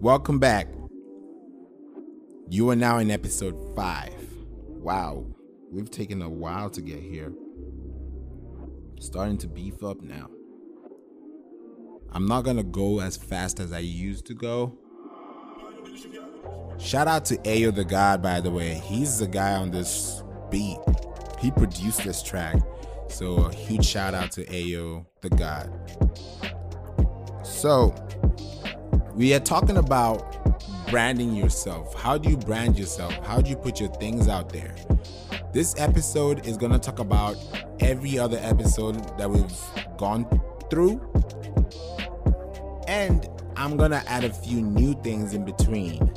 Welcome back. You are now in episode five. Wow, we've taken a while to get here. Starting to beef up now. I'm not gonna go as fast as I used to go. Shout out to Ayo the God, by the way. He's the guy on this beat. He produced this track. So a huge shout out to Ayo the God. So we are talking about branding yourself. How do you brand yourself? How do you put your things out there? This episode is going to talk about every other episode that we've gone through. And I'm going to add a few new things in between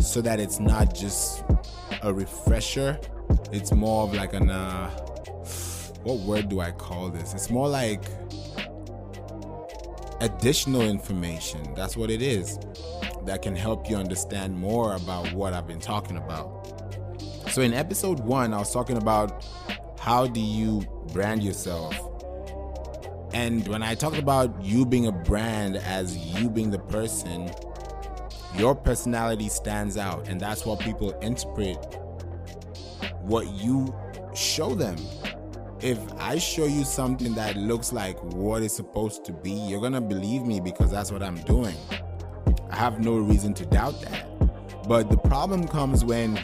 so that it's not just a refresher. It's more of like an, uh, what word do I call this? It's more like additional information. That's what it is that can help you understand more about what I've been talking about. So, in episode one, I was talking about how do you brand yourself. And when I talked about you being a brand as you being the person, your personality stands out, and that's what people interpret what you show them. If I show you something that looks like what it's supposed to be, you're gonna believe me because that's what I'm doing. I have no reason to doubt that. But the problem comes when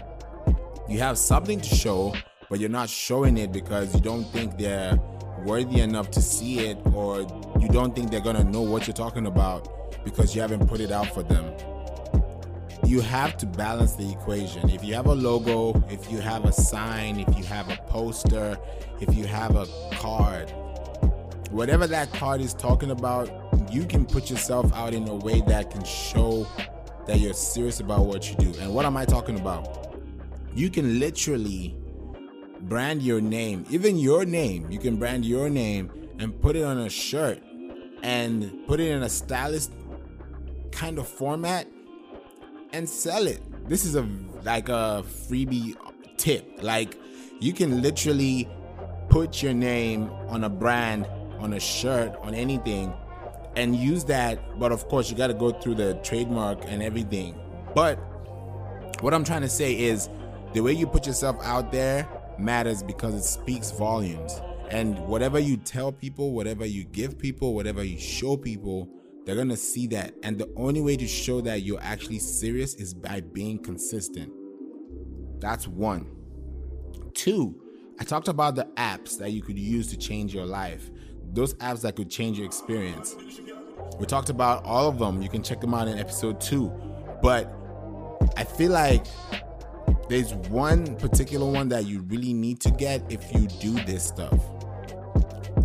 you have something to show, but you're not showing it because you don't think they're worthy enough to see it, or you don't think they're gonna know what you're talking about because you haven't put it out for them. You have to balance the equation. If you have a logo, if you have a sign, if you have a poster, if you have a card, whatever that card is talking about, you can put yourself out in a way that can show that you're serious about what you do. And what am I talking about? You can literally brand your name, even your name. You can brand your name and put it on a shirt and put it in a stylist kind of format and sell it. This is a like a freebie tip. Like you can literally put your name on a brand, on a shirt, on anything and use that. But of course, you got to go through the trademark and everything. But what I'm trying to say is the way you put yourself out there matters because it speaks volumes. And whatever you tell people, whatever you give people, whatever you show people, they're gonna see that. And the only way to show that you're actually serious is by being consistent. That's one. Two, I talked about the apps that you could use to change your life those apps that could change your experience. We talked about all of them. You can check them out in episode two. But I feel like there's one particular one that you really need to get if you do this stuff,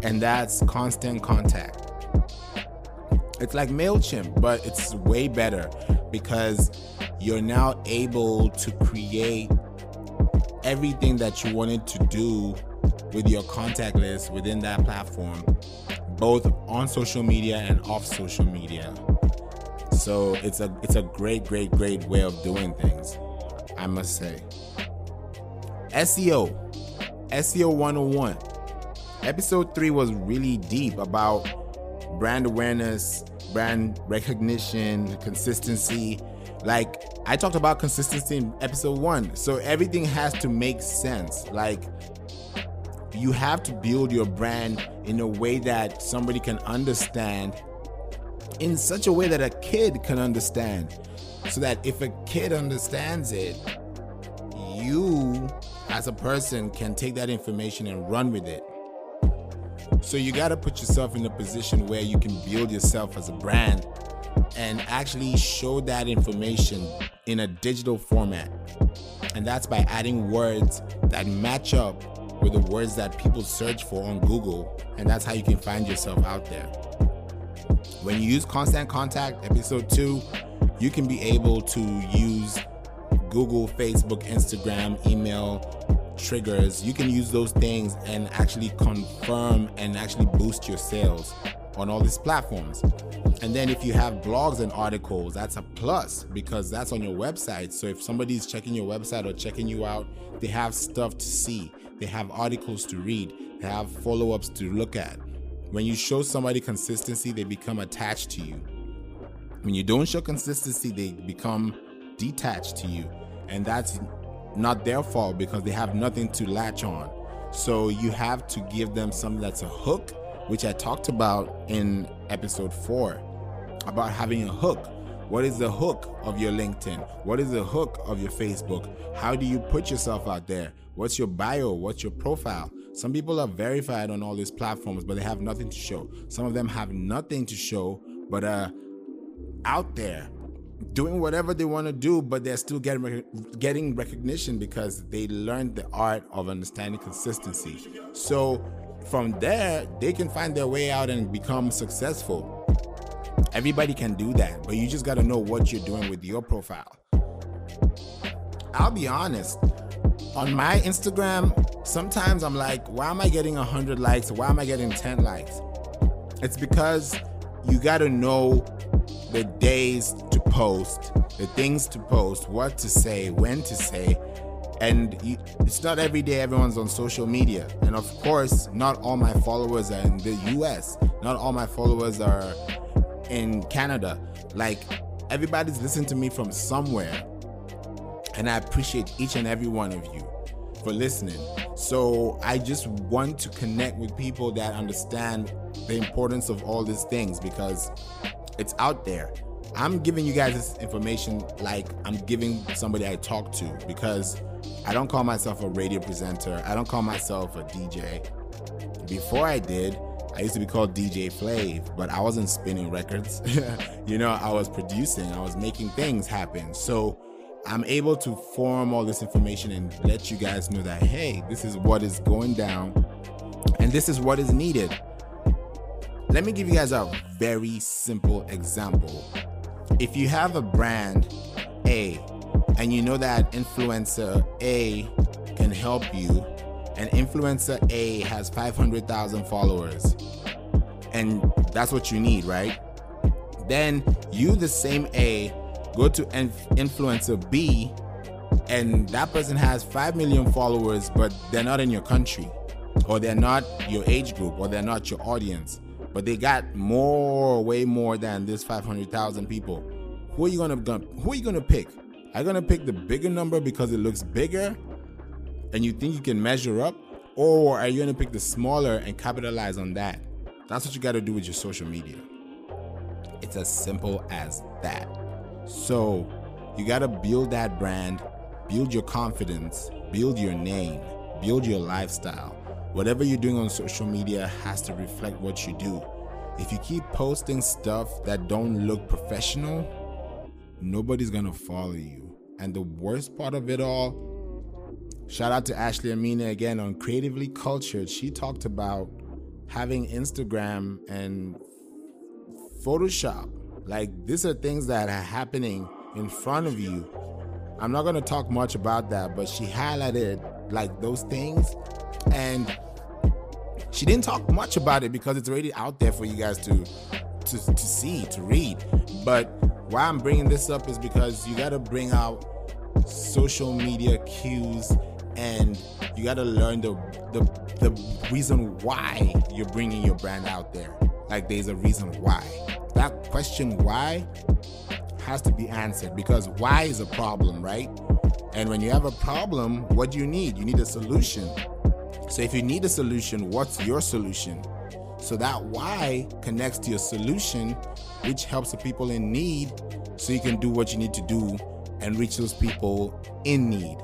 and that's constant contact. It's like MailChimp, but it's way better because you're now able to create everything that you wanted to do with your contact list within that platform, both on social media and off social media. So it's a it's a great, great, great way of doing things, I must say. SEO, SEO 101. Episode 3 was really deep about brand awareness, brand recognition, consistency. Like I talked about consistency in episode 1. So everything has to make sense. Like you have to build your brand in a way that somebody can understand in such a way that a kid can understand so that if a kid understands it you as a person can take that information and run with it so you got to put yourself in a position where you can build yourself as a brand and actually show that information in a digital format and that's by adding words that match up with the words that people search for on Google, and that's how you can find yourself out there. When you use Constant Contact, episode two, you can be able to use Google, Facebook, Instagram, email triggers. You can use those things and actually confirm and actually boost your sales on all these platforms. And then if you have blogs and articles, that's a plus because that's on your website. So if somebody's checking your website or checking you out, they have stuff to see. They have articles to read, they have follow ups to look at. When you show somebody consistency, they become attached to you. When you don't show consistency, they become detached to you. And that's not their fault because they have nothing to latch on. So you have to give them something that's a hook, which I talked about in episode four about having a hook. What is the hook of your LinkedIn? What is the hook of your Facebook? How do you put yourself out there? What's your bio? What's your profile? Some people are verified on all these platforms, but they have nothing to show. Some of them have nothing to show, but are out there doing whatever they want to do, but they're still getting getting recognition because they learned the art of understanding consistency. So from there, they can find their way out and become successful. Everybody can do that, but you just got to know what you're doing with your profile. I'll be honest. On my Instagram, sometimes I'm like, why am I getting 100 likes? Why am I getting 10 likes? It's because you got to know the days to post, the things to post, what to say, when to say. And you, it's not every day everyone's on social media. And of course, not all my followers are in the US. Not all my followers are in Canada. Like, everybody's listening to me from somewhere. And I appreciate each and every one of you for listening. So I just want to connect with people that understand the importance of all these things because it's out there. I'm giving you guys this information like I'm giving somebody I talk to because I don't call myself a radio presenter. I don't call myself a DJ. Before I did, I used to be called DJ Flav, but I wasn't spinning records. you know, I was producing, I was making things happen. So I'm able to form all this information and let you guys know that, hey, this is what is going down and this is what is needed. Let me give you guys a very simple example. If you have a brand A and you know that influencer A can help you, and influencer A has 500,000 followers, and that's what you need, right? Then you, the same A, go to influencer B, and that person has 5 million followers, but they're not in your country, or they're not your age group, or they're not your audience but they got more, way more than this 500,000 people. Who are you gonna who are you gonna pick? Are you gonna pick the bigger number because it looks bigger, and you think you can measure up, or are you gonna pick the smaller and capitalize on that? That's what you got to do with your social media. It's as simple as that. So you got to build that brand, build your confidence, build your name, build your lifestyle Whatever you're doing on social media has to reflect what you do. If you keep posting stuff that don't look professional, nobody's gonna follow you. And the worst part of it all, shout out to Ashley Amina again on Creatively Cultured. She talked about having Instagram and Photoshop. Like, these are things that are happening in front of you. I'm not gonna talk much about that, but she highlighted like those things. And she didn't talk much about it because it's already out there for you guys to to, to see, to read. But why I'm bringing this up is because you got to bring out social media cues and you got to learn the, the the reason why you're bringing your brand out there. Like there's a reason why. That question why has to be answered because why is a problem, right? And when you have a problem, what do you need? You need a solution. So if you need a solution, what's your solution? So that why connects to your solution, which helps the people in need so you can do what you need to do and reach those people in need.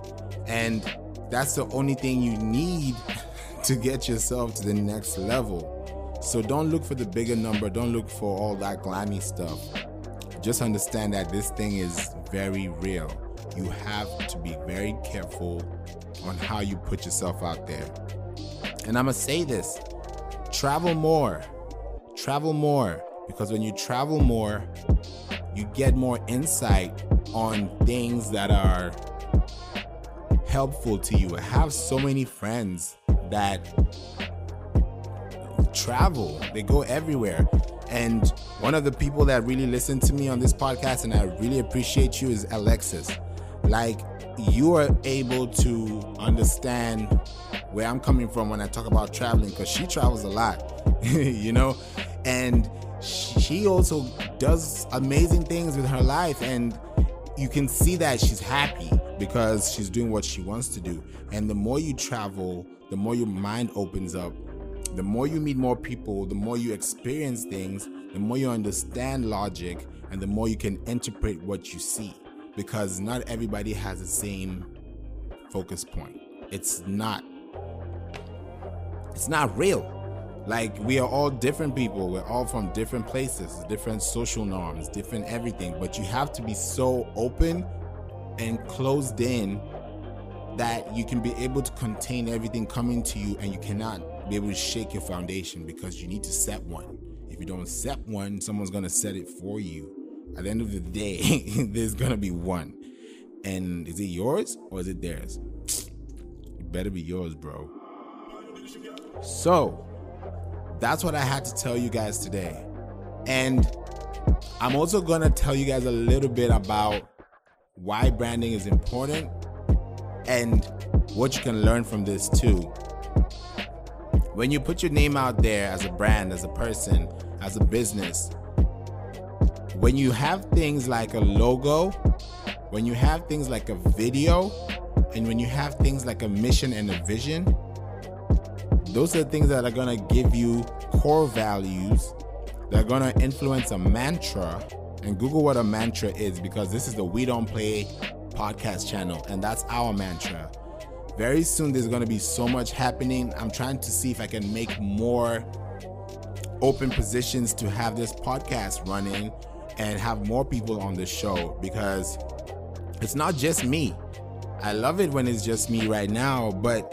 And that's the only thing you need to get yourself to the next level. So don't look for the bigger number, don't look for all that glammy stuff. Just understand that this thing is very real. You have to be very careful on how you put yourself out there. And I'm going to say this travel more. Travel more. Because when you travel more, you get more insight on things that are helpful to you. I have so many friends that travel, they go everywhere. And one of the people that really listen to me on this podcast, and I really appreciate you, is Alexis. Like, you are able to understand where I'm coming from when I talk about traveling because she travels a lot, you know, and she also does amazing things with her life and you can see that she's happy because she's doing what she wants to do. And the more you travel, the more your mind opens up. The more you meet more people, the more you experience things, the more you understand logic, and the more you can interpret what you see. Because not everybody has the same focus point. It's not it's not real. Like we are all different people. We're all from different places, different social norms, different everything. But you have to be so open and closed in that you can be able to contain everything coming to you and you cannot be able to shake your foundation because you need to set one. If you don't set one, someone's going to set it for you. At the end of the day, there's going to be one. And is it yours or is it theirs? It better be yours, bro. So, that's what I had to tell you guys today. And I'm also going to tell you guys a little bit about why branding is important and what you can learn from this too. When you put your name out there as a brand, as a person, as a business, when you have things like a logo, when you have things like a video, and when you have things like a mission and a vision, those are the things that are going to give you core values that are going to influence a mantra. And Google what a mantra is because this is the We Don't Play podcast channel, and that's our mantra. Very soon, there's going to be so much happening. I'm trying to see if I can make more open positions to have this podcast running and have more people on the show because it's not just me. I love it when it's just me right now, but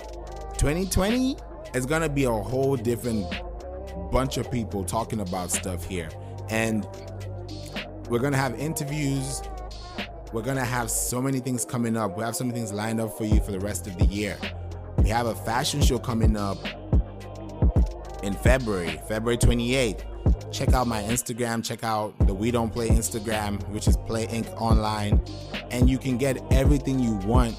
2020 it's gonna be a whole different bunch of people talking about stuff here. And we're gonna have interviews. We're gonna have so many things coming up. We have so many things lined up for you for the rest of the year. We have a fashion show coming up in February, February 28th. Check out my Instagram, check out the We Don't Play Instagram, which is Play Inc. Online, and you can get everything you want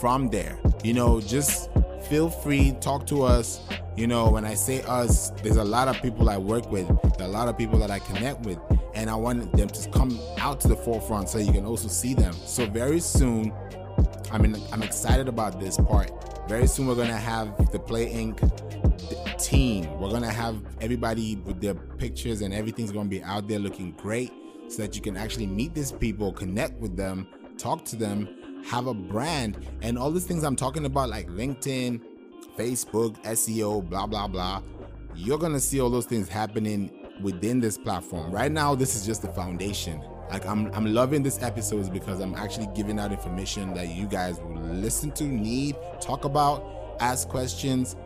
from there. You know, just feel free, talk to us. You know, when I say us, there's a lot of people I work with, a lot of people that I connect with, and I want them to come out to the forefront so you can also see them. So very soon, I mean, I'm excited about this part. Very soon, we're gonna have the Play Inc. team. We're gonna have everybody with their pictures and everything's gonna be out there looking great, so that you can actually meet these people, connect with them, talk to them, have a brand, and all these things I'm talking about, like LinkedIn, Facebook, SEO, blah, blah, blah. You're gonna see all those things happening within this platform. Right now, this is just the foundation. Like I'm I'm loving this episodes because I'm actually giving out information that you guys will listen to, need, talk about, ask questions.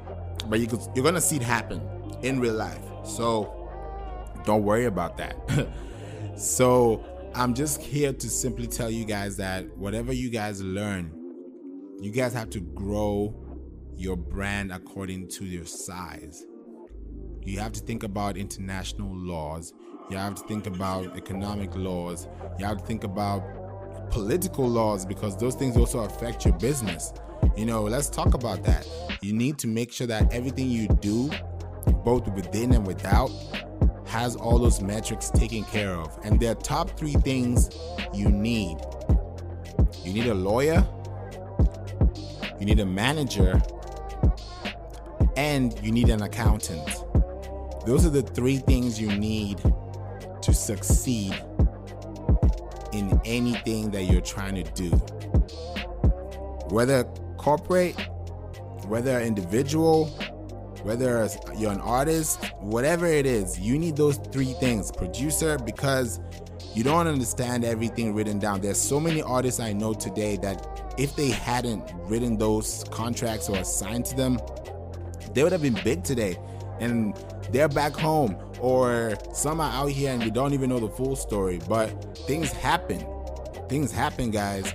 But you could, you're gonna see it happen in real life. So don't worry about that. so I'm just here to simply tell you guys that whatever you guys learn, you guys have to grow your brand according to your size. You have to think about international laws. You have to think about economic laws. You have to think about political laws because those things also affect your business. You know, let's talk about that. You need to make sure that everything you do, both within and without, has all those metrics taken care of. And there are top three things you need you need a lawyer, you need a manager, and you need an accountant. Those are the three things you need to succeed in anything that you're trying to do. Whether corporate, whether individual, whether you're an artist, whatever it is, you need those three things. Producer, because you don't understand everything written down. There's so many artists I know today that if they hadn't written those contracts or assigned to them, they would have been big today. And they're back home, or some are out here and we don't even know the full story. But things happen. Things happen, guys.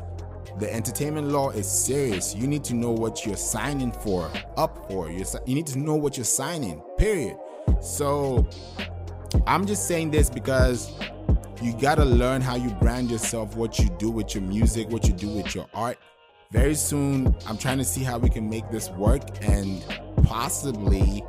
The entertainment law is serious. You need to know what you're signing for, up for. You're, you need to know what you're signing, period. So I'm just saying this because you got to learn how you brand yourself, what you do with your music, what you do with your art. Very soon, I'm trying to see how we can make this work and possibly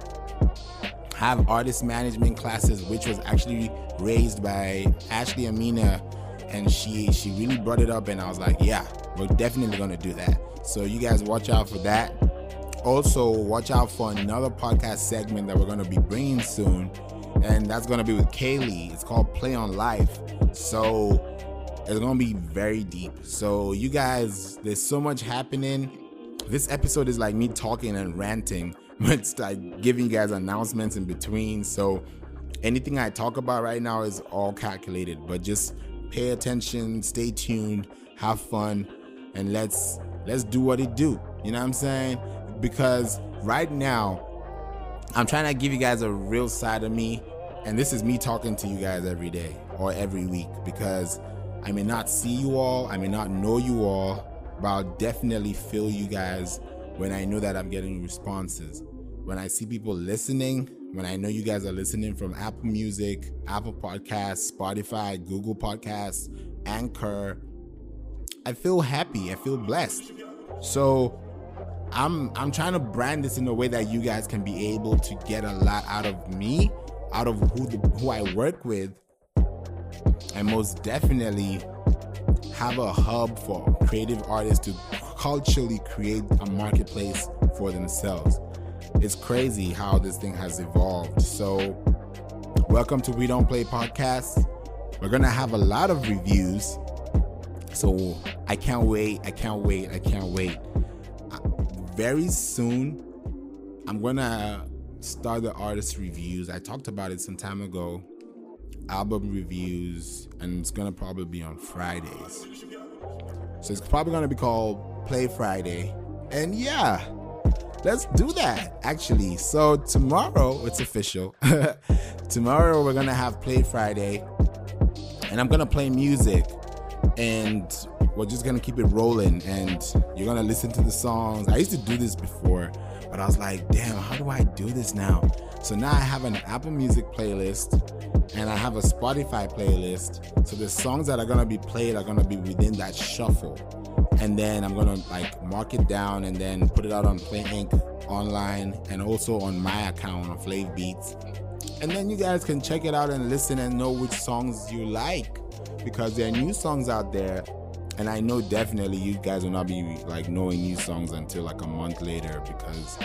have artist management classes, which was actually raised by Ashley Amina, and she she really brought it up, and I was like, yeah, we're definitely gonna do that. So you guys watch out for that. Also, watch out for another podcast segment that we're gonna be bringing soon, and that's gonna be with Kaylee. It's called Play on Life. So it's gonna be very deep. So you guys, there's so much happening. This episode is like me talking and ranting but it's like giving you guys announcements in between. So anything I talk about right now is all calculated, but just pay attention, stay tuned, have fun, and let's let's do what it do. You know what I'm saying? Because right now, I'm trying to give you guys a real side of me, and this is me talking to you guys every day or every week because I may not see you all, I may not know you all, but I'll definitely feel you guys when I know that I'm getting responses. When I see people listening, when I know you guys are listening from Apple Music, Apple Podcasts, Spotify, Google Podcasts, Anchor, I feel happy. I feel blessed. So I'm I'm trying to brand this in a way that you guys can be able to get a lot out of me, out of who the, who I work with, and most definitely have a hub for creative artists to culturally create a marketplace for themselves. It's crazy how this thing has evolved. So, welcome to We Don't Play podcast. We're going to have a lot of reviews. So, I can't wait. I can't wait. I can't wait. Uh, very soon, I'm going to start the artist reviews. I talked about it some time ago. Album reviews, and it's going to probably be on Fridays. So, it's probably going to be called Play Friday. And yeah, let's do that actually. So tomorrow it's official. tomorrow we're gonna have Play Friday, and I'm gonna play music, and we're just gonna keep it rolling. And you're gonna listen to the songs. I used to do this before, but I was like, damn, how do I do this now? So now I have an Apple Music playlist and I have a Spotify playlist. So the songs that are gonna be played are gonna be within that shuffle and then I'm gonna like mark it down and then put it out on Play Inc. online and also on my account on Flav Beats. And then you guys can check it out and listen and know which songs you like because there are new songs out there. And I know definitely you guys will not be like knowing new songs until like a month later because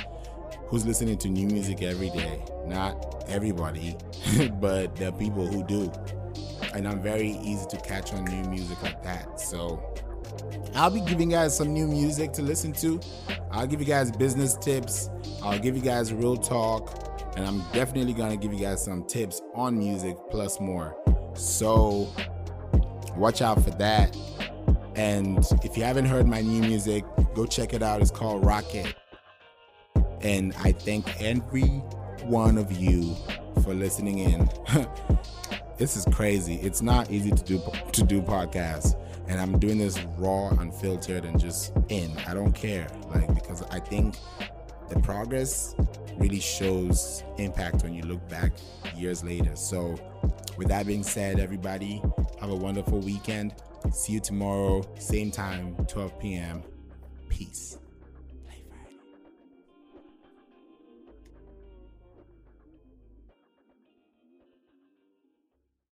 who's listening to new music every day? Not everybody, but the people who do. And I'm very easy to catch on new music like that. So I'll be giving you guys some new music to listen to. I'll give you guys business tips. I'll give you guys real talk. And I'm definitely going to give you guys some tips on music plus more. So watch out for that. And if you haven't heard my new music, go check it out. It's called Rocket. And I thank every one of you for listening in. this is crazy. It's not easy to do to do podcasts and I'm doing this raw, unfiltered, and just in. I don't care, like because I think the progress really shows impact when you look back years later. So, with that being said, everybody have a wonderful weekend. See you tomorrow, same time, 12 p.m. Peace.